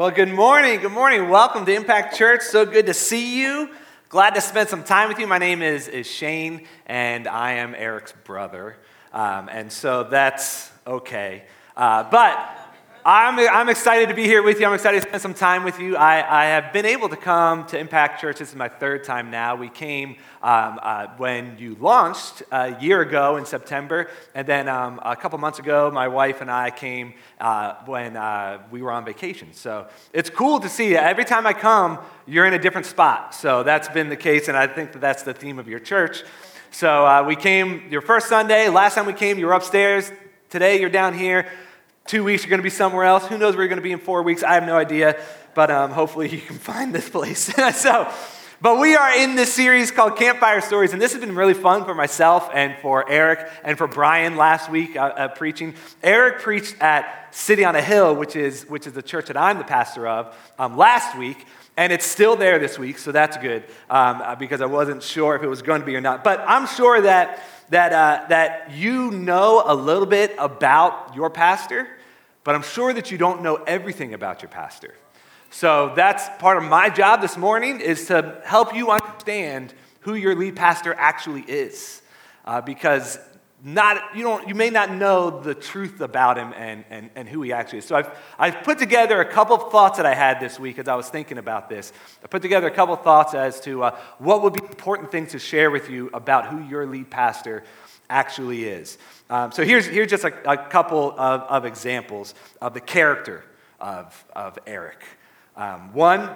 Well, good morning. Good morning. Welcome to Impact Church. So good to see you. Glad to spend some time with you. My name is, is Shane, and I am Eric's brother. Um, and so that's okay. Uh, but I'm, I'm excited to be here with you. I'm excited to spend some time with you. I, I have been able to come to Impact Church. This is my third time now. We came um, uh, when you launched a year ago in September. And then um, a couple months ago, my wife and I came uh, when uh, we were on vacation. So it's cool to see. you. Every time I come, you're in a different spot. So that's been the case, and I think that that's the theme of your church. So uh, we came your first Sunday. Last time we came, you were upstairs. Today, you're down here. Two weeks, you're going to be somewhere else. Who knows where you're going to be in four weeks? I have no idea, but um, hopefully you can find this place. so, but we are in this series called Campfire Stories, and this has been really fun for myself and for Eric and for Brian last week uh, uh, preaching. Eric preached at City on a Hill, which is, which is the church that I'm the pastor of, um, last week. And it's still there this week, so that's good um, uh, because I wasn't sure if it was going to be or not. But I'm sure that, that, uh, that you know a little bit about your pastor but I'm sure that you don't know everything about your pastor. So that's part of my job this morning is to help you understand who your lead pastor actually is. Uh, because not, you, don't, you may not know the truth about him and, and, and who he actually is. So I've, I've put together a couple of thoughts that I had this week as I was thinking about this. I put together a couple of thoughts as to uh, what would be important things to share with you about who your lead pastor actually is. Um, so here's, here's just a, a couple of, of, examples of the character of, of Eric. Um, one,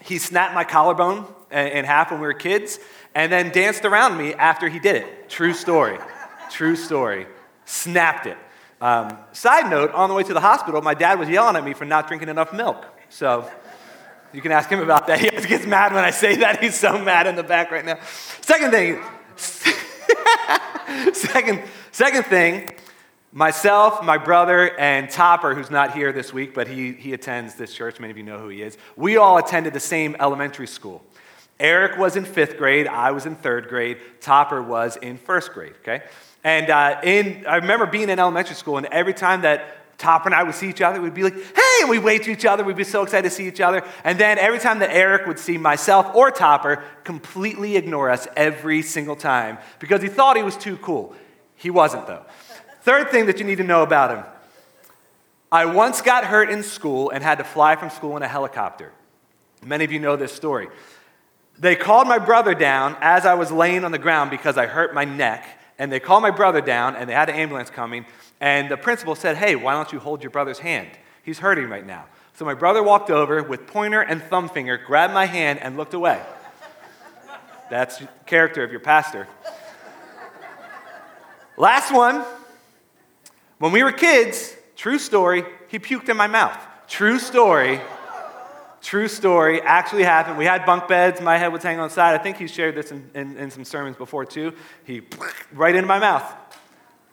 he snapped my collarbone in half when we were kids and then danced around me after he did it. True story. True story. Snapped it. Um, side note, on the way to the hospital, my dad was yelling at me for not drinking enough milk. So you can ask him about that. He gets mad when I say that. He's so mad in the back right now. Second thing, second, second thing, myself, my brother, and Topper, who's not here this week, but he, he attends this church. Many of you know who he is. We all attended the same elementary school. Eric was in fifth grade, I was in third grade, Topper was in first grade, okay? And uh, in, I remember being in elementary school, and every time that Topper and I would see each other, we'd be like, hey, we'd wave to each other. We'd be so excited to see each other. And then every time that Eric would see myself or Topper, completely ignore us every single time because he thought he was too cool. He wasn't, though. Third thing that you need to know about him I once got hurt in school and had to fly from school in a helicopter. Many of you know this story. They called my brother down as I was laying on the ground because I hurt my neck. And they called my brother down, and they had an ambulance coming. And the principal said, Hey, why don't you hold your brother's hand? He's hurting right now. So my brother walked over with pointer and thumb finger, grabbed my hand, and looked away. That's character of your pastor. Last one. When we were kids, true story, he puked in my mouth. True story. True story. Actually happened. We had bunk beds. My head was hanging on the side. I think he shared this in, in, in some sermons before, too. He right into my mouth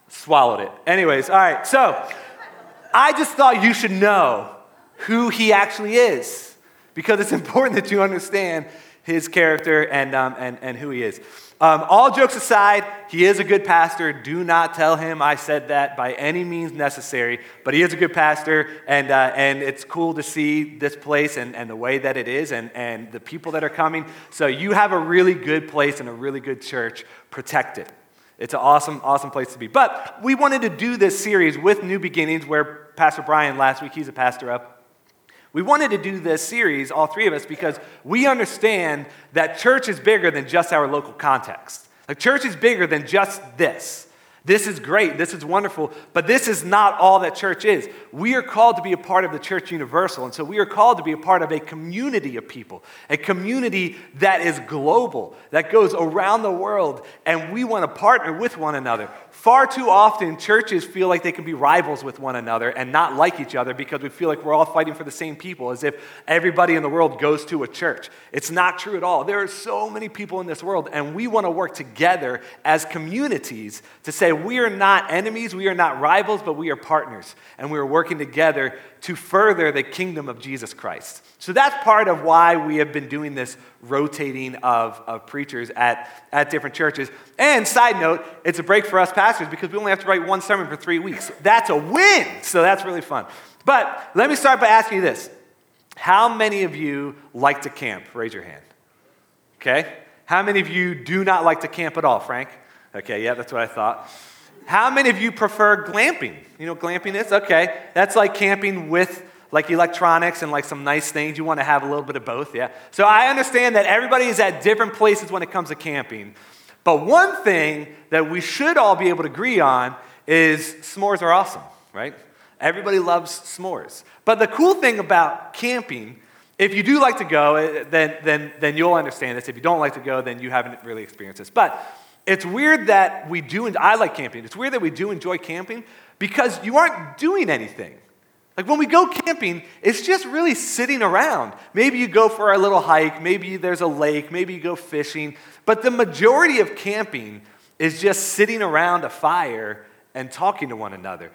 swallowed it. Anyways, all right, so I just thought you should know who he actually is because it's important that you understand his character and, um, and, and who he is. Um, all jokes aside, he is a good pastor. Do not tell him I said that by any means necessary, but he is a good pastor, and, uh, and it's cool to see this place and, and the way that it is and, and the people that are coming. So you have a really good place and a really good church. Protect it. It's an awesome, awesome place to be. But we wanted to do this series with New Beginnings, where Pastor Brian last week, he's a pastor up. We wanted to do this series, all three of us, because we understand that church is bigger than just our local context. Like, church is bigger than just this. This is great. This is wonderful. But this is not all that church is. We are called to be a part of the church universal. And so we are called to be a part of a community of people, a community that is global, that goes around the world. And we want to partner with one another. Far too often, churches feel like they can be rivals with one another and not like each other because we feel like we're all fighting for the same people, as if everybody in the world goes to a church. It's not true at all. There are so many people in this world, and we want to work together as communities to say we are not enemies, we are not rivals, but we are partners, and we are working together to further the kingdom of Jesus Christ. So that's part of why we have been doing this rotating of, of preachers at, at different churches. And side note, it's a break for us pastors because we only have to write one sermon for three weeks. That's a win. So that's really fun. But let me start by asking you this How many of you like to camp? Raise your hand. Okay. How many of you do not like to camp at all, Frank? Okay, yeah, that's what I thought. How many of you prefer glamping? You know glamping is? Okay, that's like camping with like electronics and like some nice things. You want to have a little bit of both, yeah? So I understand that everybody is at different places when it comes to camping. But one thing that we should all be able to agree on is s'mores are awesome, right? Everybody loves s'mores. But the cool thing about camping, if you do like to go, eh, then, then, then you'll understand this. If you don't like to go, then you haven't really experienced this. But it's weird that we do, I like camping. It's weird that we do enjoy camping because you aren't doing anything. Like when we go camping, it's just really sitting around. Maybe you go for a little hike, maybe there's a lake, maybe you go fishing, but the majority of camping is just sitting around a fire and talking to one another.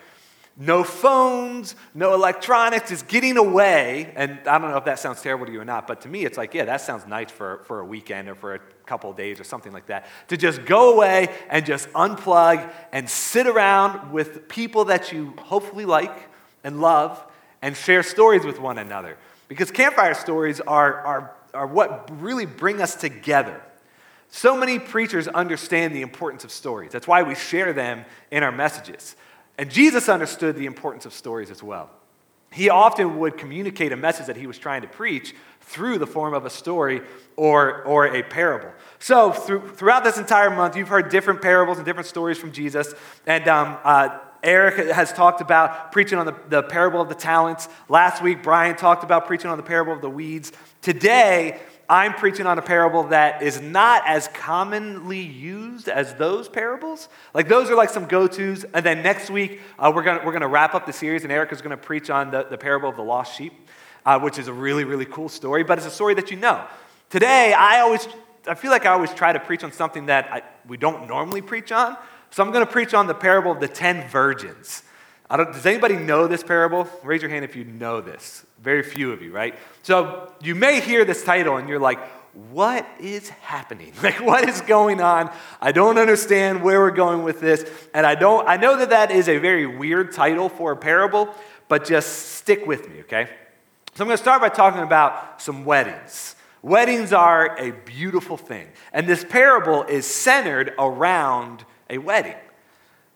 No phones, no electronics, just getting away. And I don't know if that sounds terrible to you or not, but to me, it's like, yeah, that sounds nice for, for a weekend or for a couple days or something like that. To just go away and just unplug and sit around with people that you hopefully like and love and share stories with one another. Because campfire stories are, are, are what really bring us together. So many preachers understand the importance of stories. That's why we share them in our messages. And Jesus understood the importance of stories as well. He often would communicate a message that he was trying to preach through the form of a story or, or a parable. So, through, throughout this entire month, you've heard different parables and different stories from Jesus. And um, uh, Eric has talked about preaching on the, the parable of the talents. Last week, Brian talked about preaching on the parable of the weeds. Today, I'm preaching on a parable that is not as commonly used as those parables. Like, those are like some go tos. And then next week, uh, we're going we're gonna wrap up the series, and Eric is going to preach on the, the parable of the lost sheep, uh, which is a really, really cool story, but it's a story that you know. Today, I always, I feel like I always try to preach on something that I, we don't normally preach on. So I'm going to preach on the parable of the 10 virgins. Does anybody know this parable? Raise your hand if you know this. Very few of you, right? So you may hear this title and you're like, what is happening? Like, what is going on? I don't understand where we're going with this. And I don't, I know that that is a very weird title for a parable, but just stick with me, okay? So I'm going to start by talking about some weddings. Weddings are a beautiful thing. And this parable is centered around a wedding.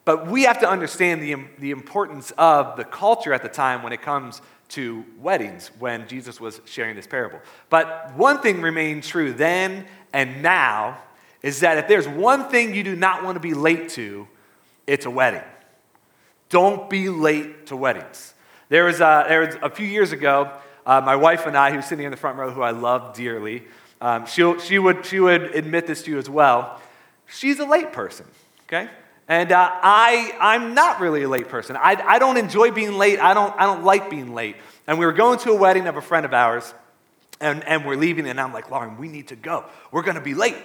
But we have to understand the, the importance of the culture at the time when it comes to weddings when Jesus was sharing this parable. But one thing remained true then and now is that if there's one thing you do not want to be late to, it's a wedding. Don't be late to weddings. There was a, there was a few years ago, uh, my wife and I, who's sitting in the front row, who I love dearly, um, she she, would, she would admit this to you as well. She's a late person okay? And uh, I, I'm not really a late person. I, I don't enjoy being late. I don't, I don't like being late. And we were going to a wedding of a friend of ours, and, and we're leaving, and I'm like, Lauren, we need to go. We're going to be late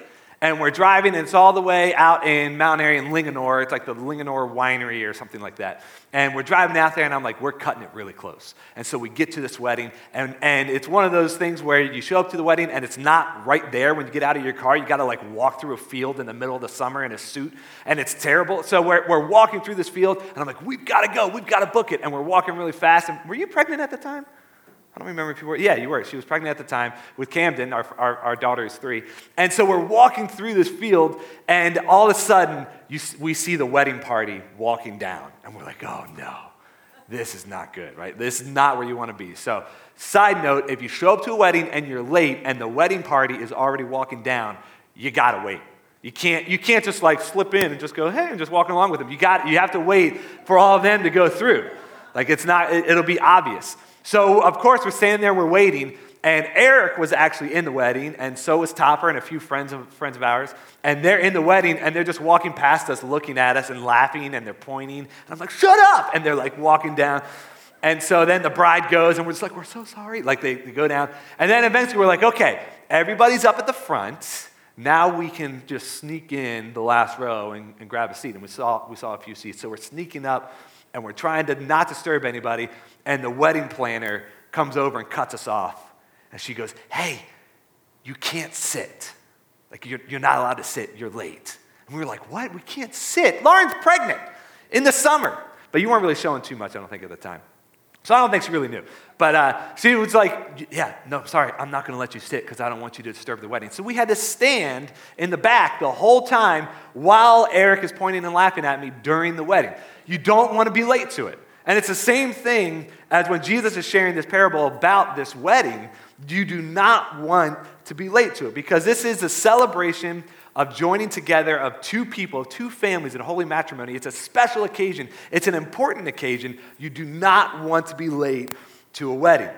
and we're driving, and it's all the way out in Mount Airy in Linganore. It's like the Linganore Winery or something like that. And we're driving out there, and I'm like, we're cutting it really close. And so we get to this wedding, and, and it's one of those things where you show up to the wedding, and it's not right there when you get out of your car. You got to like walk through a field in the middle of the summer in a suit, and it's terrible. So we're, we're walking through this field, and I'm like, we've got to go, we've got to book it. And we're walking really fast. And were you pregnant at the time? I don't remember if you were. Yeah, you were. She was pregnant at the time with Camden. Our, our, our daughter is three. And so we're walking through this field, and all of a sudden, you, we see the wedding party walking down. And we're like, oh no, this is not good, right? This is not where you want to be. So, side note if you show up to a wedding and you're late and the wedding party is already walking down, you got to wait. You can't, you can't just like slip in and just go, hey, I'm just walking along with them. You, got, you have to wait for all of them to go through. Like it's not, it, it'll be obvious. So, of course, we're standing there, we're waiting, and Eric was actually in the wedding, and so was Topper and a few friends of, friends of ours. And they're in the wedding, and they're just walking past us, looking at us and laughing, and they're pointing. And I'm like, shut up! And they're like walking down. And so then the bride goes, and we're just like, we're so sorry. Like they, they go down. And then eventually we're like, okay, everybody's up at the front. Now we can just sneak in the last row and, and grab a seat. And we saw, we saw a few seats. So we're sneaking up and we're trying to not disturb anybody, and the wedding planner comes over and cuts us off. And she goes, Hey, you can't sit. Like, you're, you're not allowed to sit, you're late. And we were like, What? We can't sit. Lauren's pregnant in the summer. But you weren't really showing too much, I don't think, at the time. So I don't think she really knew. But uh, she was like, Yeah, no, sorry, I'm not going to let you sit because I don't want you to disturb the wedding. So we had to stand in the back the whole time while Eric is pointing and laughing at me during the wedding. You don't want to be late to it. And it's the same thing as when Jesus is sharing this parable about this wedding. You do not want to be late to it because this is a celebration of joining together of two people, two families in holy matrimony. It's a special occasion, it's an important occasion. You do not want to be late to a wedding.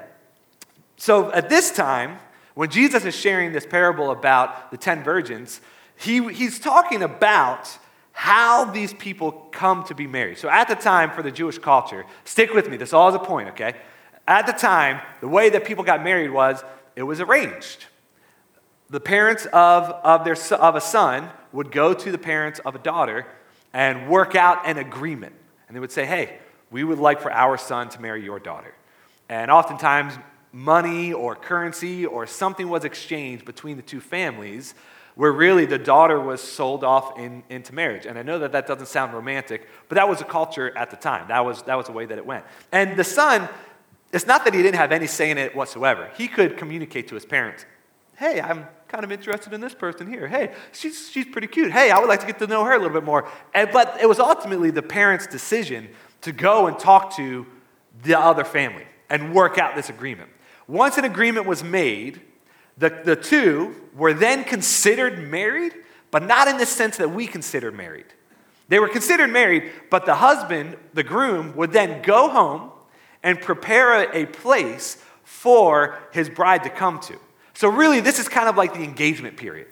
So at this time, when Jesus is sharing this parable about the 10 virgins, he, he's talking about how these people come to be married. So at the time, for the Jewish culture, stick with me, this all is a point, okay? At the time, the way that people got married was it was arranged. The parents of, of, their, of a son would go to the parents of a daughter and work out an agreement. And they would say, hey, we would like for our son to marry your daughter. And oftentimes, money or currency or something was exchanged between the two families where really the daughter was sold off in, into marriage. And I know that that doesn't sound romantic, but that was a culture at the time. That was, that was the way that it went. And the son, it's not that he didn't have any say in it whatsoever. He could communicate to his parents, hey, I'm kind of interested in this person here. Hey, she's, she's pretty cute. Hey, I would like to get to know her a little bit more. And, but it was ultimately the parents' decision to go and talk to the other family and work out this agreement. Once an agreement was made, the, the two were then considered married, but not in the sense that we consider married. They were considered married, but the husband, the groom, would then go home and prepare a, a place for his bride to come to. So, really, this is kind of like the engagement period,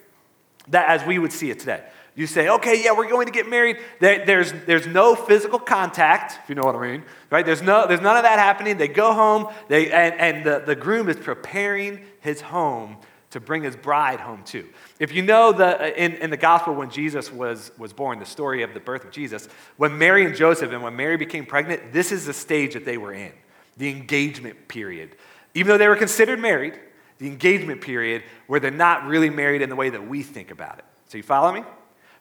that as we would see it today. You say, okay, yeah, we're going to get married. there's, there's no physical contact, if you know what I mean, right? There's, no, there's none of that happening. They go home, they, and, and the, the groom is preparing his home to bring his bride home too. If you know the, in, in the gospel when Jesus was, was born, the story of the birth of Jesus, when Mary and Joseph and when Mary became pregnant, this is the stage that they were in, the engagement period. Even though they were considered married, the engagement period where they're not really married in the way that we think about it. So you follow me?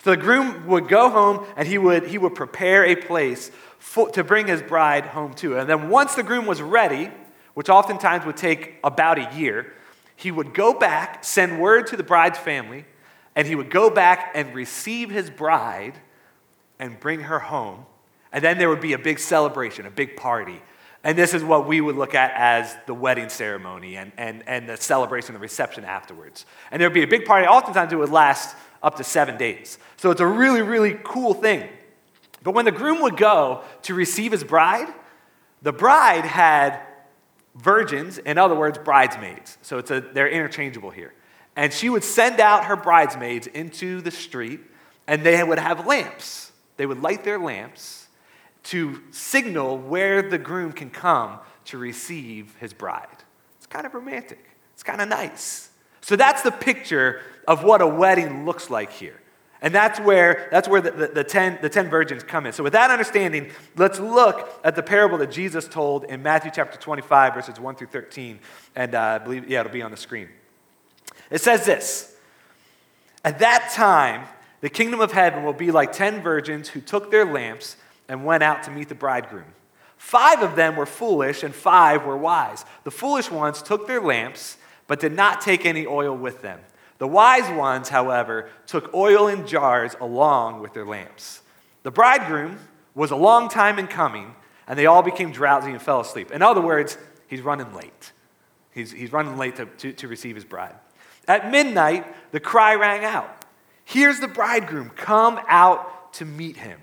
So the groom would go home and he would, he would prepare a place for, to bring his bride home to. And then once the groom was ready, which oftentimes would take about a year, he would go back, send word to the bride's family, and he would go back and receive his bride and bring her home. And then there would be a big celebration, a big party. And this is what we would look at as the wedding ceremony and, and, and the celebration, the reception afterwards. And there would be a big party. Oftentimes it would last up to seven days. So it's a really, really cool thing. But when the groom would go to receive his bride, the bride had virgins, in other words, bridesmaids. So it's a, they're interchangeable here. And she would send out her bridesmaids into the street, and they would have lamps. They would light their lamps to signal where the groom can come to receive his bride. It's kind of romantic, it's kind of nice. So that's the picture of what a wedding looks like here. And that's where, that's where the, the, the, ten, the 10 virgins come in. So, with that understanding, let's look at the parable that Jesus told in Matthew chapter 25, verses 1 through 13. And uh, I believe, yeah, it'll be on the screen. It says this At that time, the kingdom of heaven will be like 10 virgins who took their lamps and went out to meet the bridegroom. Five of them were foolish, and five were wise. The foolish ones took their lamps, but did not take any oil with them. The wise ones, however, took oil in jars along with their lamps. The bridegroom was a long time in coming, and they all became drowsy and fell asleep. In other words, he's running late. He's, he's running late to, to, to receive his bride. At midnight, the cry rang out Here's the bridegroom, come out to meet him.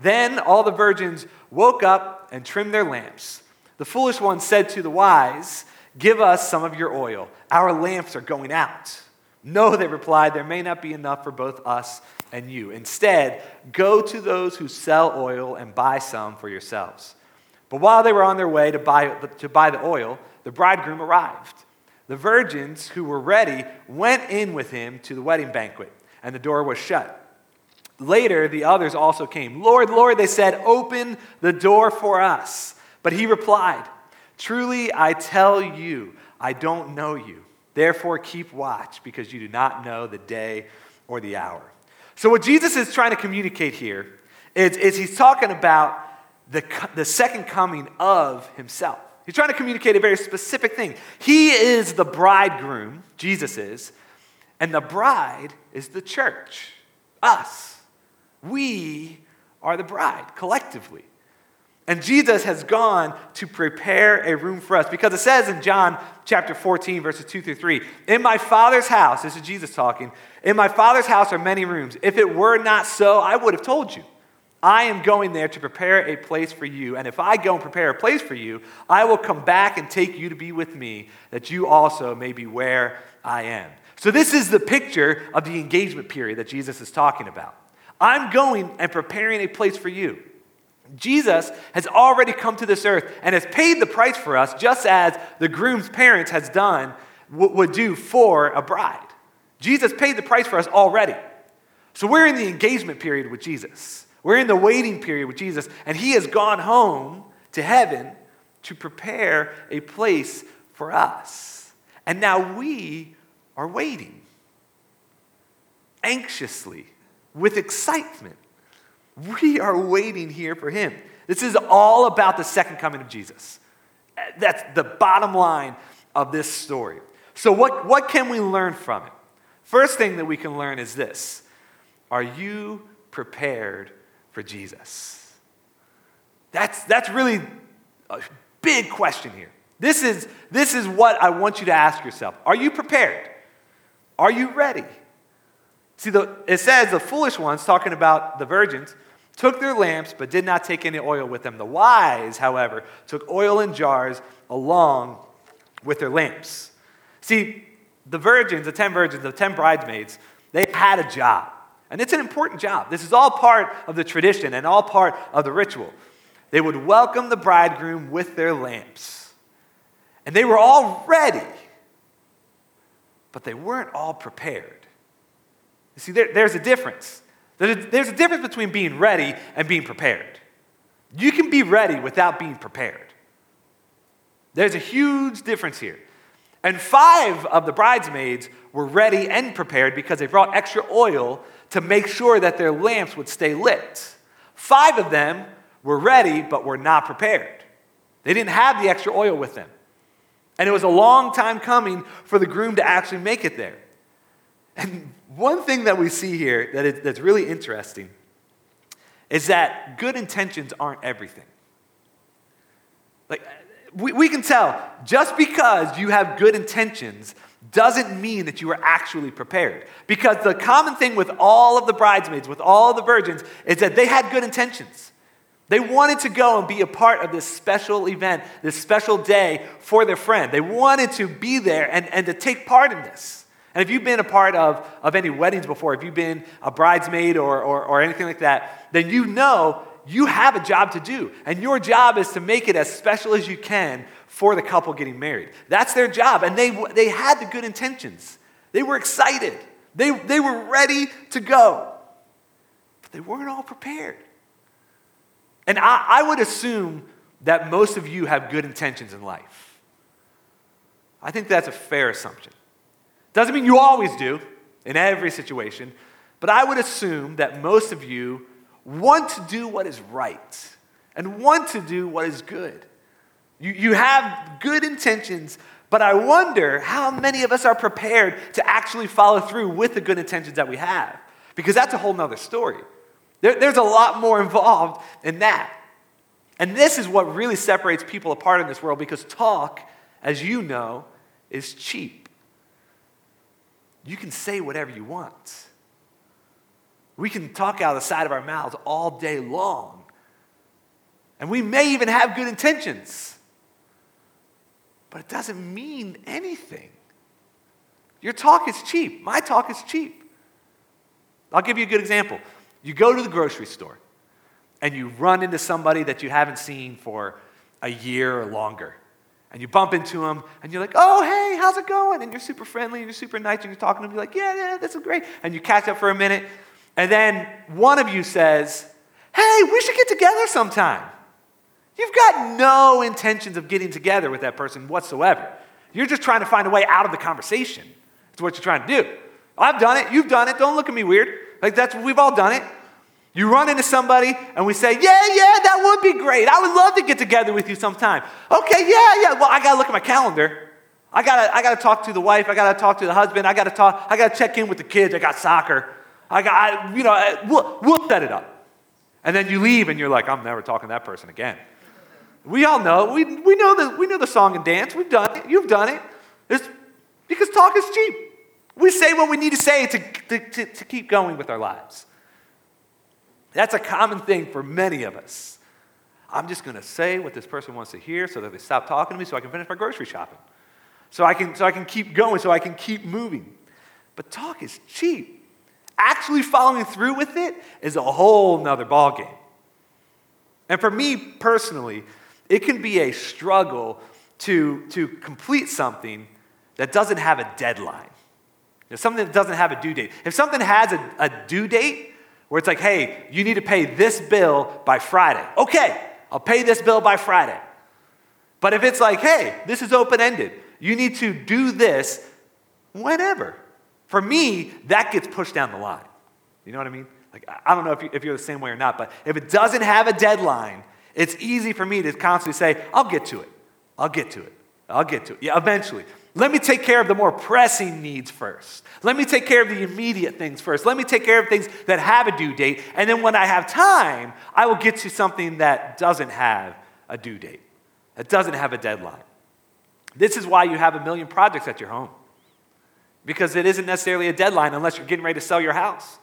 Then all the virgins woke up and trimmed their lamps. The foolish ones said to the wise, Give us some of your oil. Our lamps are going out. No, they replied, there may not be enough for both us and you. Instead, go to those who sell oil and buy some for yourselves. But while they were on their way to buy, to buy the oil, the bridegroom arrived. The virgins who were ready went in with him to the wedding banquet, and the door was shut. Later, the others also came. Lord, Lord, they said, open the door for us. But he replied, Truly, I tell you, I don't know you. Therefore, keep watch, because you do not know the day or the hour. So, what Jesus is trying to communicate here is, is he's talking about the, the second coming of himself. He's trying to communicate a very specific thing. He is the bridegroom, Jesus is, and the bride is the church, us. We are the bride collectively. And Jesus has gone to prepare a room for us because it says in John chapter 14, verses 2 through 3 In my Father's house, this is Jesus talking, in my Father's house are many rooms. If it were not so, I would have told you. I am going there to prepare a place for you. And if I go and prepare a place for you, I will come back and take you to be with me, that you also may be where I am. So, this is the picture of the engagement period that Jesus is talking about. I'm going and preparing a place for you. Jesus has already come to this earth and has paid the price for us, just as the groom's parents has done, would do for a bride. Jesus paid the price for us already. So we're in the engagement period with Jesus. We're in the waiting period with Jesus, and he has gone home to heaven to prepare a place for us. And now we are waiting anxiously, with excitement. We are waiting here for him. This is all about the second coming of Jesus. That's the bottom line of this story. So, what, what can we learn from it? First thing that we can learn is this Are you prepared for Jesus? That's, that's really a big question here. This is, this is what I want you to ask yourself. Are you prepared? Are you ready? See, the, it says the foolish ones, talking about the virgins, took their lamps but did not take any oil with them. The wise, however, took oil in jars along with their lamps. See, the virgins, the 10 virgins, the 10 bridesmaids, they had a job. And it's an important job. This is all part of the tradition and all part of the ritual. They would welcome the bridegroom with their lamps. And they were all ready, but they weren't all prepared. You see, there, there's a difference. There's a difference between being ready and being prepared. You can be ready without being prepared. There's a huge difference here. And five of the bridesmaids were ready and prepared because they brought extra oil to make sure that their lamps would stay lit. Five of them were ready but were not prepared. They didn't have the extra oil with them. And it was a long time coming for the groom to actually make it there. And one thing that we see here that is, that's really interesting is that good intentions aren't everything. Like, we, we can tell just because you have good intentions doesn't mean that you are actually prepared. Because the common thing with all of the bridesmaids, with all of the virgins, is that they had good intentions. They wanted to go and be a part of this special event, this special day for their friend. They wanted to be there and, and to take part in this. And if you've been a part of, of any weddings before, if you've been a bridesmaid or, or, or anything like that, then you know you have a job to do. And your job is to make it as special as you can for the couple getting married. That's their job. And they, they had the good intentions, they were excited, they, they were ready to go. But they weren't all prepared. And I, I would assume that most of you have good intentions in life. I think that's a fair assumption. Doesn't mean you always do in every situation, but I would assume that most of you want to do what is right and want to do what is good. You, you have good intentions, but I wonder how many of us are prepared to actually follow through with the good intentions that we have, because that's a whole nother story. There, there's a lot more involved in that. And this is what really separates people apart in this world because talk, as you know, is cheap. You can say whatever you want. We can talk out of the side of our mouths all day long. And we may even have good intentions, but it doesn't mean anything. Your talk is cheap. My talk is cheap. I'll give you a good example. You go to the grocery store and you run into somebody that you haven't seen for a year or longer. And you bump into them and you're like, oh, hey, how's it going? And you're super friendly and you're super nice and you're talking to them. You're like, yeah, yeah, this is great. And you catch up for a minute and then one of you says, Hey, we should get together sometime. You've got no intentions of getting together with that person whatsoever. You're just trying to find a way out of the conversation. That's what you're trying to do. I've done it. You've done it. Don't look at me weird. Like that's we've all done it. You run into somebody and we say, Yeah, yeah, that would be great. I would love to get together with you sometime. Okay, yeah, yeah. Well, I got to look at my calendar. I got to I gotta talk to the wife. I got to talk to the husband. I got to talk, I got to check in with the kids. I got soccer. I got, I, you know, we'll, we'll set it up. And then you leave and you're like, I'm never talking to that person again. We all know. We, we, know the, we know the song and dance. We've done it. You've done it. It's, because talk is cheap. We say what we need to say to, to, to, to keep going with our lives. That's a common thing for many of us. I'm just going to say what this person wants to hear so that they stop talking to me so I can finish my grocery shopping. So I can, so I can keep going, so I can keep moving. But talk is cheap. Actually following through with it is a whole nother ballgame. And for me personally, it can be a struggle to, to complete something that doesn't have a deadline. You know, something that doesn't have a due date. If something has a, a due date, where it's like, hey, you need to pay this bill by Friday. Okay, I'll pay this bill by Friday. But if it's like, hey, this is open ended, you need to do this whenever. For me, that gets pushed down the line. You know what I mean? Like, I don't know if, you, are the same way or not, but if it doesn't have a deadline, it's easy for me to constantly say, I'll get to it. I'll get to it. I'll get to it. Yeah, eventually. Let me take care of the more pressing needs first. Let me take care of the immediate things first. Let me take care of things that have a due date. And then when I have time, I will get to something that doesn't have a due date, that doesn't have a deadline. This is why you have a million projects at your home, because it isn't necessarily a deadline unless you're getting ready to sell your house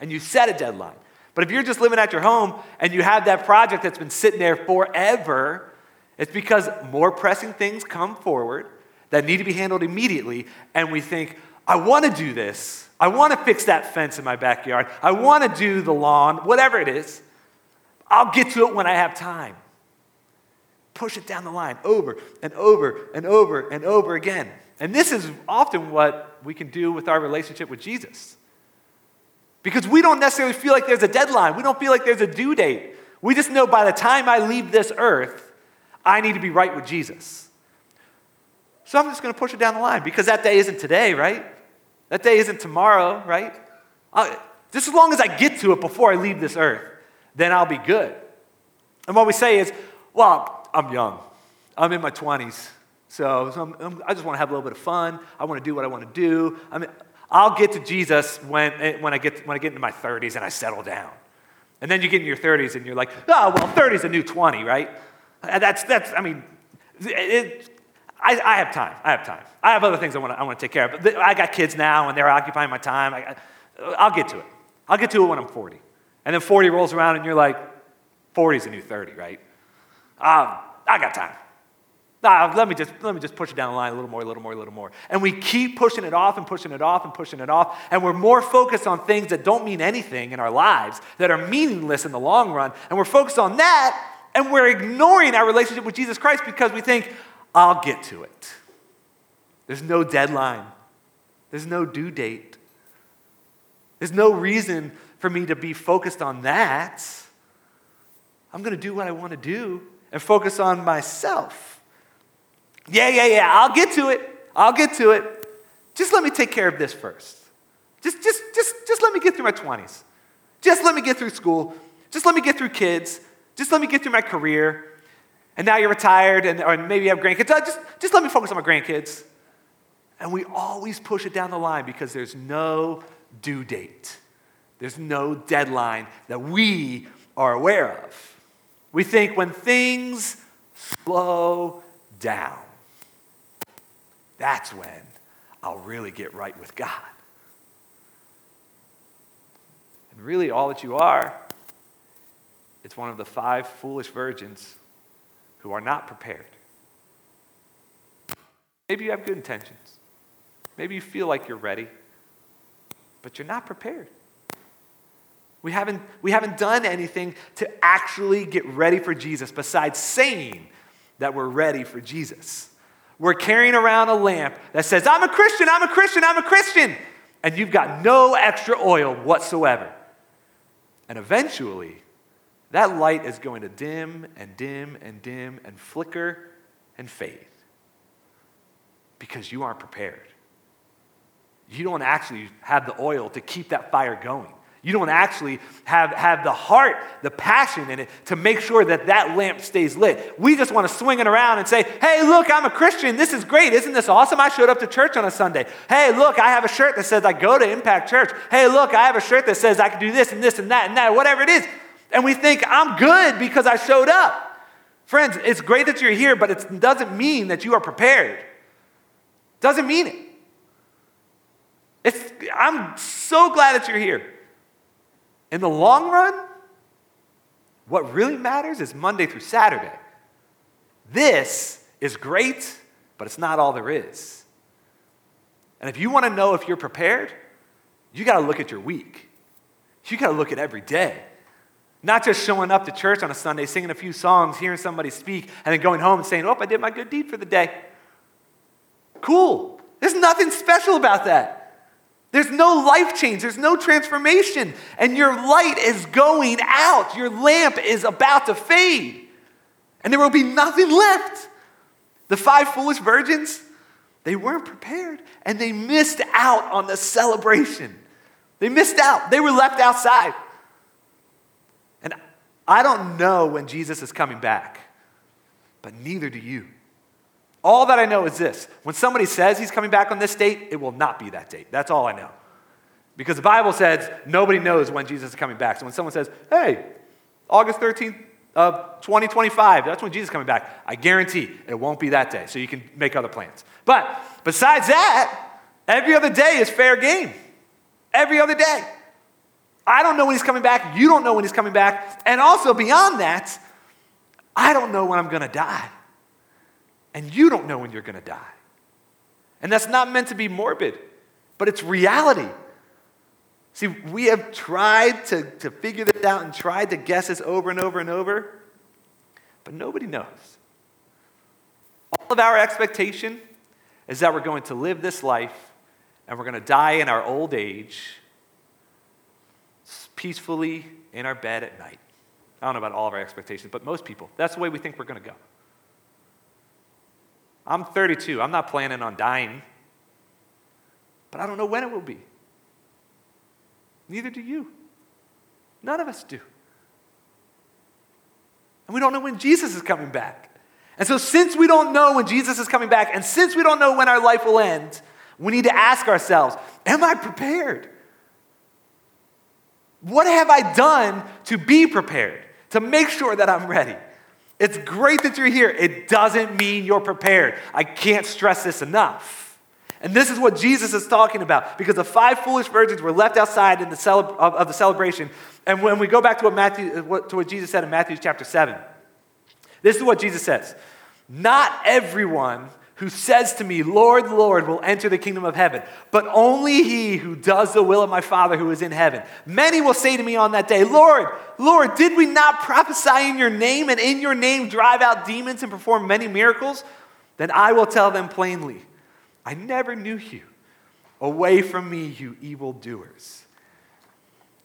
and you set a deadline. But if you're just living at your home and you have that project that's been sitting there forever, it's because more pressing things come forward that need to be handled immediately, and we think, I want to do this. I want to fix that fence in my backyard. I want to do the lawn, whatever it is. I'll get to it when I have time. Push it down the line over and over and over and over again. And this is often what we can do with our relationship with Jesus. Because we don't necessarily feel like there's a deadline, we don't feel like there's a due date. We just know by the time I leave this earth, I need to be right with Jesus. So I'm just going to push it down the line because that day isn't today, right? That day isn't tomorrow, right? I'll, just as long as I get to it before I leave this earth, then I'll be good. And what we say is, well, I'm young. I'm in my 20s. So, so I'm, I'm, i just want to have a little bit of fun. I want to do what I want to do. I mean, I'll get to Jesus when, eh, when, I get, when I get into my 30s and I settle down. And then you get in your 30s and you're like, oh, well, 30 is a new 20, right? That's, that's I mean, it, I, I, have time. I have time. I have other things I want to, I take care of. But I got kids now, and they're occupying my time. I, I'll get to it. I'll get to it when I'm 40. And then 40 rolls around, and you're like, 40 is a new 30, right? Um, I got time. Let, me just, let me just push it down the line a little more, a little more, a little more. And we keep pushing it off and pushing it off and pushing it off. And we're more focused on things that don't mean anything in our lives, that are meaningless in the long run. And we're focused on that, and we're ignoring our relationship with Jesus Christ because we think, I'll get to it. There's no deadline, there's no due date. There's no reason for me to be focused on that. I'm going to do what I want to do and focus on myself. Yeah, yeah, yeah, I'll get to it. I'll get to it. Just let me take care of this first. Just, just, just, just let me get through my 20s. Just let me get through school. Just let me get through kids. Just let me get through my career and now you're retired and or maybe you have grandkids. Uh, just, just let me focus on my grandkids. And we always push it down the line because there's no due date. There's no deadline that we are aware of. We think when things slow down, that's when I'll really get right with God. And really, all that you are, it's one of the five foolish virgins who are not prepared. Maybe you have good intentions. Maybe you feel like you're ready, but you're not prepared. We haven't, we haven't done anything to actually get ready for Jesus besides saying that we're ready for Jesus. We're carrying around a lamp that says, I'm a Christian, I'm a Christian, I'm a Christian. And you've got no extra oil whatsoever. And eventually, that light is going to dim and dim and dim and flicker and fade because you aren't prepared. You don't actually have the oil to keep that fire going. You don't actually have, have the heart, the passion in it to make sure that that lamp stays lit. We just want to swing it around and say, hey, look, I'm a Christian. This is great. Isn't this awesome? I showed up to church on a Sunday. Hey, look, I have a shirt that says I go to Impact Church. Hey, look, I have a shirt that says I can do this and this and that and that, whatever it is. And we think, I'm good because I showed up. Friends, it's great that you're here, but it doesn't mean that you are prepared. Doesn't mean it. It's, I'm so glad that you're here. In the long run, what really matters is Monday through Saturday. This is great, but it's not all there is. And if you want to know if you're prepared, you got to look at your week. You got to look at every day. Not just showing up to church on a Sunday, singing a few songs, hearing somebody speak, and then going home and saying, Oh, I did my good deed for the day. Cool. There's nothing special about that. There's no life change, there's no transformation, and your light is going out. Your lamp is about to fade, and there will be nothing left. The five foolish virgins, they weren't prepared, and they missed out on the celebration. They missed out, they were left outside. I don't know when Jesus is coming back, but neither do you. All that I know is this when somebody says he's coming back on this date, it will not be that date. That's all I know. Because the Bible says nobody knows when Jesus is coming back. So when someone says, hey, August 13th of 2025, that's when Jesus is coming back, I guarantee it won't be that day. So you can make other plans. But besides that, every other day is fair game. Every other day. I don't know when he's coming back. You don't know when he's coming back. And also, beyond that, I don't know when I'm going to die and you don't know when you're going to die. And that's not meant to be morbid, but it's reality. See, we have tried to, to figure this out and tried to guess this over and over and over, but nobody knows. All of our expectation is that we're going to live this life and we're going to die in our old age peacefully in our bed at night. I don't know about all of our expectations, but most people, that's the way we think we're going to go. I'm 32. I'm not planning on dying. But I don't know when it will be. Neither do you. None of us do. And we don't know when Jesus is coming back. And so, since we don't know when Jesus is coming back, and since we don't know when our life will end, we need to ask ourselves Am I prepared? What have I done to be prepared, to make sure that I'm ready? It's great that you're here. It doesn't mean you're prepared. I can't stress this enough. And this is what Jesus is talking about because the five foolish virgins were left outside in the cele- of, of, the celebration. And when we go back to what, Matthew, uh, to what Jesus said in Matthew chapter 7, this is what Jesus says Not everyone who says to me, Lord, Lord, will enter the kingdom of heaven, but only he who does the will of my Father who is in heaven. Many will say to me on that day, Lord, Lord, did we not prophesy in your name and in your name drive out demons and perform many miracles? Then I will tell them plainly, I never knew you. Away from me, you evildoers.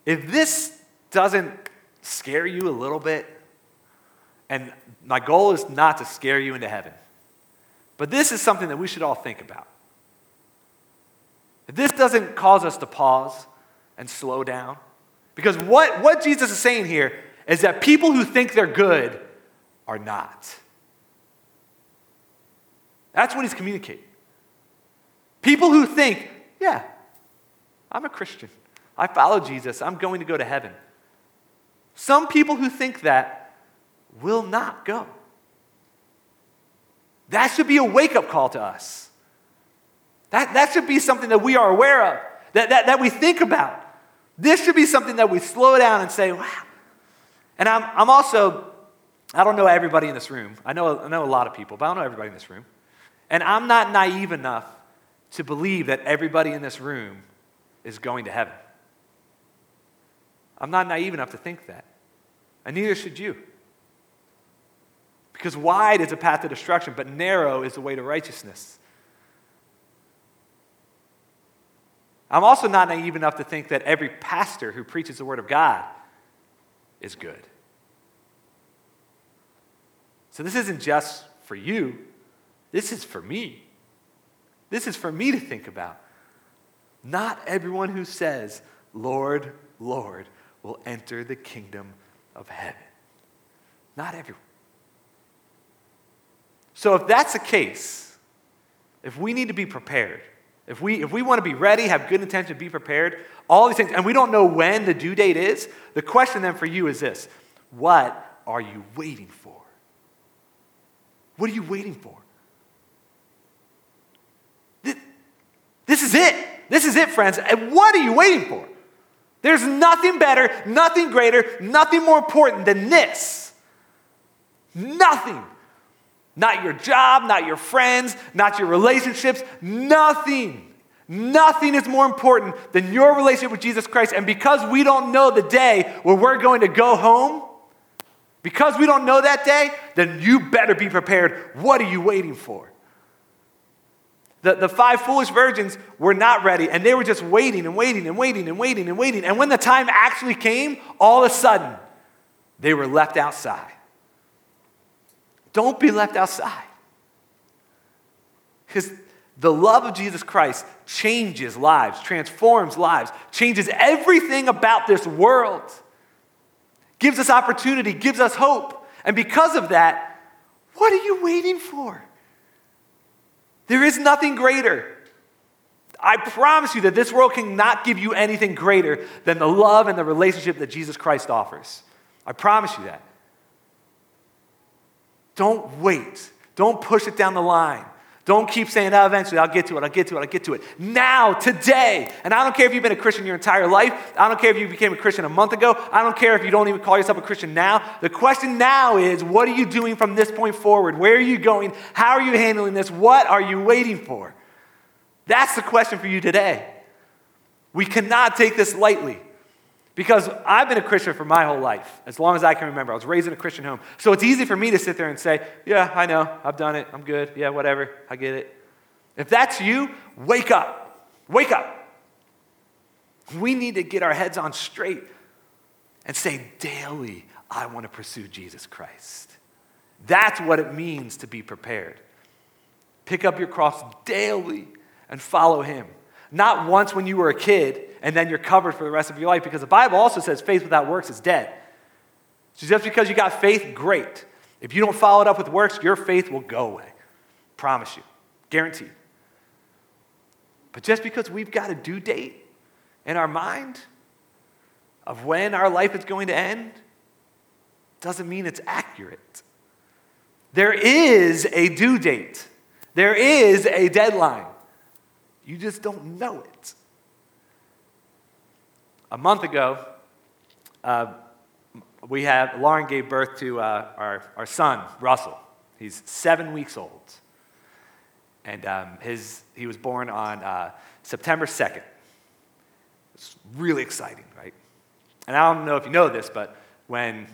If this doesn't scare you a little bit, and my goal is not to scare you into heaven. But this is something that we should all think about. This doesn't cause us to pause and slow down, because what, what Jesus is saying here is that people who think they're good are not. That's what he's communicating. People who think, yeah, I'm a Christian, I follow Jesus, I'm going to go to heaven. Some people who think that will not go. That should be a wake up call to us. That, that should be something that we are aware of, that, that, that we think about. This should be something that we slow down and say, wow. And I'm, I'm also, I don't know everybody in this room. I know, I know a lot of people, but I don't know everybody in this room. And I'm not naive enough to believe that everybody in this room is going to heaven. I'm not naive enough to think that. And neither should you. Because wide is a path to destruction, but narrow is the way to righteousness. I'm also not naive enough to think that every pastor who preaches the Word of God is good. So this isn't just for you, this is for me. This is for me to think about. Not everyone who says, Lord, Lord will enter the kingdom of heaven. Not everyone. So, if that's the case, if we need to be prepared, if we, if we want to be ready, have good intention, be prepared, all these things, and we don't know when the due date is, the question then for you is this What are you waiting for? What are you waiting for? This is it. This is it, friends. And what are you waiting for? There's nothing better, nothing greater, nothing more important than this. Nothing. Not your job, not your friends, not your relationships, nothing. Nothing is more important than your relationship with Jesus Christ. And because we don't know the day where we're going to go home, because we don't know that day, then you better be prepared. What are you waiting for? The, the five foolish virgins were not ready, and they were just waiting and waiting and waiting and waiting and waiting. And when the time actually came, all of a sudden, they were left outside. Don't be left outside. Because the love of Jesus Christ changes lives, transforms lives, changes everything about this world, gives us opportunity, gives us hope. And because of that, what are you waiting for? There is nothing greater. I promise you that this world cannot give you anything greater than the love and the relationship that Jesus Christ offers. I promise you that. Don't wait. Don't push it down the line. Don't keep saying, oh, eventually I'll get to it, I'll get to it, I'll get to it. Now, today. And I don't care if you've been a Christian your entire life. I don't care if you became a Christian a month ago. I don't care if you don't even call yourself a Christian now. The question now is, what are you doing from this point forward? Where are you going? How are you handling this? What are you waiting for? That's the question for you today. We cannot take this lightly. Because I've been a Christian for my whole life, as long as I can remember. I was raised in a Christian home. So it's easy for me to sit there and say, Yeah, I know, I've done it, I'm good, yeah, whatever, I get it. If that's you, wake up. Wake up. We need to get our heads on straight and say, Daily, I want to pursue Jesus Christ. That's what it means to be prepared. Pick up your cross daily and follow Him. Not once when you were a kid and then you're covered for the rest of your life because the Bible also says faith without works is dead. So just because you got faith, great. If you don't follow it up with works, your faith will go away. Promise you. Guaranteed. But just because we've got a due date in our mind of when our life is going to end doesn't mean it's accurate. There is a due date, there is a deadline. You just don't know it. A month ago, uh, we have, Lauren gave birth to uh, our, our son, Russell. He's seven weeks old. And um, his, he was born on uh, September 2nd. It's really exciting, right? And I don't know if you know this, but when,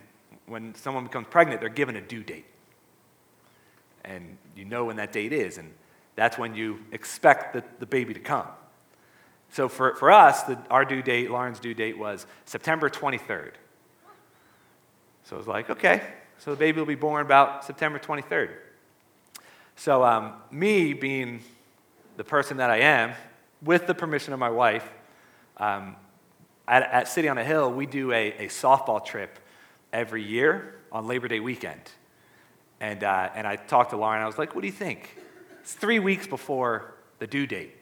when someone becomes pregnant, they're given a due date. And you know when that date is, and that's when you expect the, the baby to come. So for, for us, the, our due date, Lauren's due date was September 23rd. So it was like, okay, so the baby will be born about September 23rd. So, um, me being the person that I am, with the permission of my wife, um, at, at, City on a Hill, we do a, a, softball trip every year on Labor Day weekend. And, uh, and I talked to Lauren, I was like, what do you think? It's three weeks before the due date.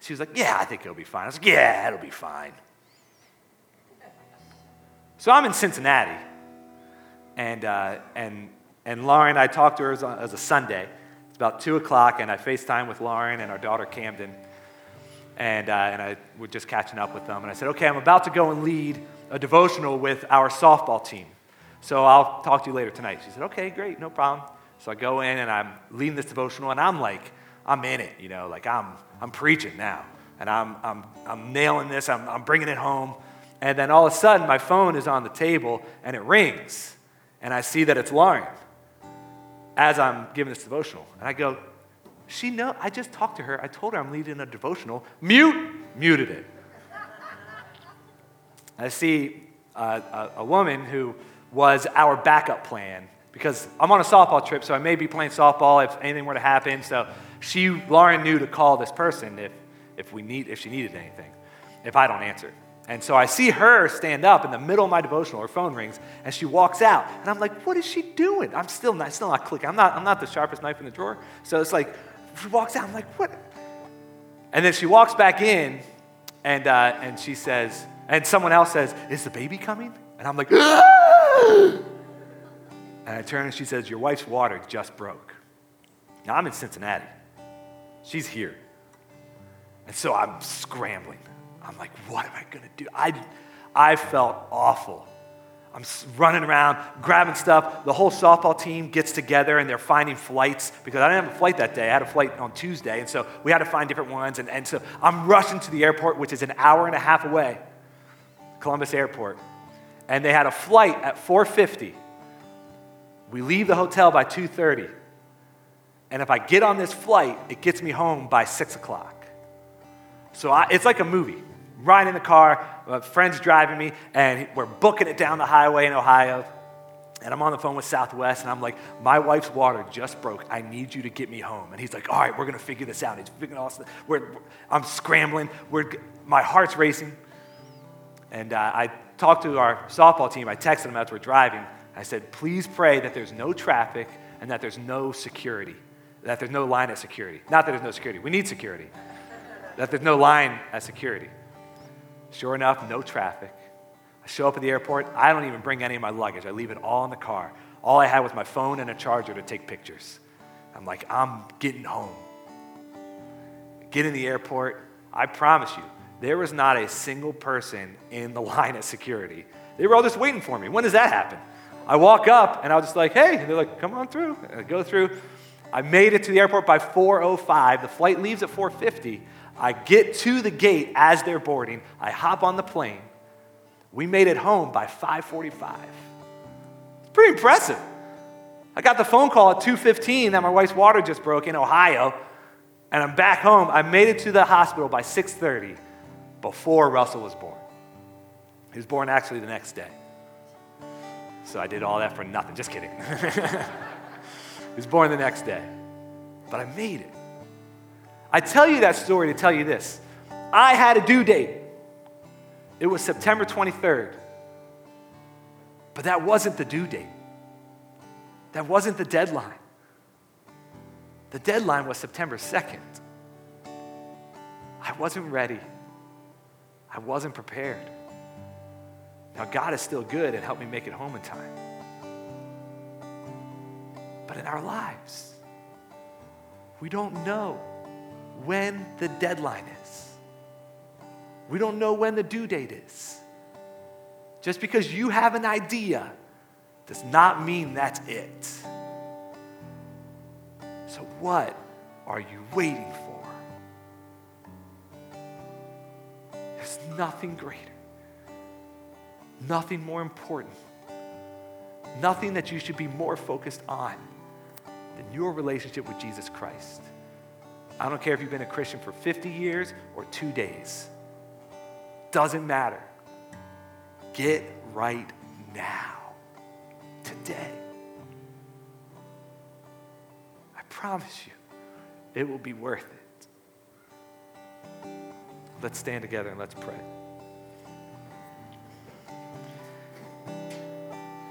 She was like, Yeah, I think it'll be fine. I was like, Yeah, it'll be fine. So I'm in Cincinnati, and, uh, and, and Lauren, I talked to her as a, as a Sunday. It's about 2 o'clock, and I FaceTime with Lauren and our daughter Camden. And, uh, and I was just catching up with them. And I said, Okay, I'm about to go and lead a devotional with our softball team. So I'll talk to you later tonight. She said, Okay, great, no problem. So I go in and I'm leading this devotional, and I'm like, I'm in it, you know, like I'm, I'm preaching now. And I'm, I'm, I'm nailing this, I'm, I'm bringing it home. And then all of a sudden, my phone is on the table and it rings. And I see that it's Lauren as I'm giving this devotional. And I go, she know, I just talked to her. I told her I'm leading a devotional. Mute, muted it. I see a, a, a woman who was our backup plan because I'm on a softball trip, so I may be playing softball if anything were to happen. So she, Lauren, knew to call this person if, if we need, if she needed anything, if I don't answer. And so I see her stand up in the middle of my devotional. Her phone rings, and she walks out. And I'm like, "What is she doing?" I'm still not, still not clicking. I'm not, I'm not the sharpest knife in the drawer. So it's like, she walks out. I'm like, "What?" And then she walks back in, and uh, and she says, and someone else says, "Is the baby coming?" And I'm like, ah! and I turn and she says, "Your wife's water just broke." Now I'm in Cincinnati. She's here. And so I'm scrambling. I'm like, what am I going to do? I, I felt awful. I'm running around, grabbing stuff. The whole softball team gets together and they're finding flights because I didn't have a flight that day. I had a flight on Tuesday. And so we had to find different ones. And, and so I'm rushing to the airport, which is an hour and a half away, Columbus Airport. And they had a flight at 450. We leave the hotel by 2.30. And if I get on this flight, it gets me home by 6 o'clock. So I, it's like a movie riding in the car, my friend's driving me, and we're booking it down the highway in Ohio. And I'm on the phone with Southwest, and I'm like, my wife's water just broke. I need you to get me home. And he's like, all right, we're gonna figure this out. He's figuring all this. We're, I'm scrambling. We're, my heart's racing. And uh, I talked to our softball team. I texted them as we're driving. I said, please pray that there's no traffic and that there's no security, that there's no line at security. Not that there's no security. We need security. That there's no line at security. Sure enough, no traffic. I show up at the airport. I don't even bring any of my luggage. I leave it all in the car. All I had was my phone and a charger to take pictures. I'm like, I'm getting home. Get in the airport. I promise you, there was not a single person in the line at security. They were all just waiting for me. When does that happen? I walk up and I was just like, hey, and they're like, come on through. I go through. I made it to the airport by 4:05. The flight leaves at 4:50. I get to the gate as they're boarding. I hop on the plane. We made it home by 5:45. It's pretty impressive. I got the phone call at 2:15 that my wife's water just broke in Ohio, and I'm back home. I made it to the hospital by 6:30 before Russell was born. He was born actually the next day. So I did all that for nothing. Just kidding. was born the next day. But I made it. I tell you that story to tell you this. I had a due date. It was September 23rd. But that wasn't the due date. That wasn't the deadline. The deadline was September 2nd. I wasn't ready. I wasn't prepared. Now, God is still good and helped me make it home in time. But in our lives, we don't know when the deadline is. We don't know when the due date is. Just because you have an idea does not mean that's it. So, what are you waiting for? There's nothing greater, nothing more important, nothing that you should be more focused on than your relationship with Jesus Christ. I don't care if you've been a Christian for 50 years or two days. Doesn't matter. Get right now, today. I promise you, it will be worth it. Let's stand together and let's pray.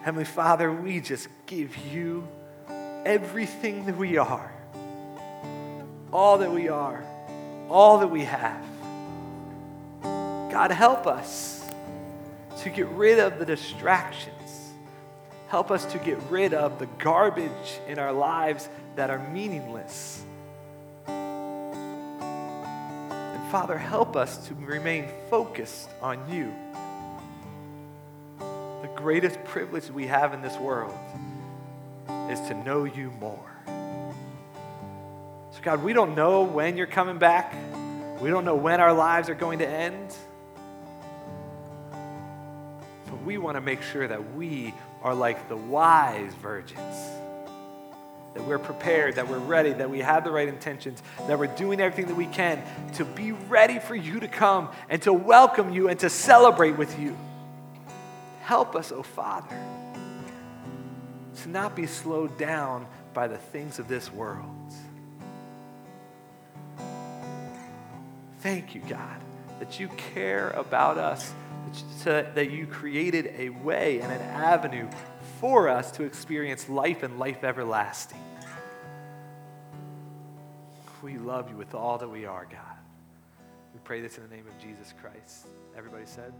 Heavenly Father, we just give you everything that we are all that we are, all that we have. God, help us to get rid of the distractions. Help us to get rid of the garbage in our lives that are meaningless. And Father, help us to remain focused on you. The greatest privilege we have in this world is to know you more. So, God, we don't know when you're coming back. We don't know when our lives are going to end. But we want to make sure that we are like the wise virgins. That we're prepared, that we're ready, that we have the right intentions, that we're doing everything that we can to be ready for you to come and to welcome you and to celebrate with you. Help us, oh Father, to not be slowed down by the things of this world. Thank you, God, that you care about us that you created a way and an avenue for us to experience life and life everlasting. We love you with all that we are, God. We pray this in the name of Jesus Christ. Everybody said,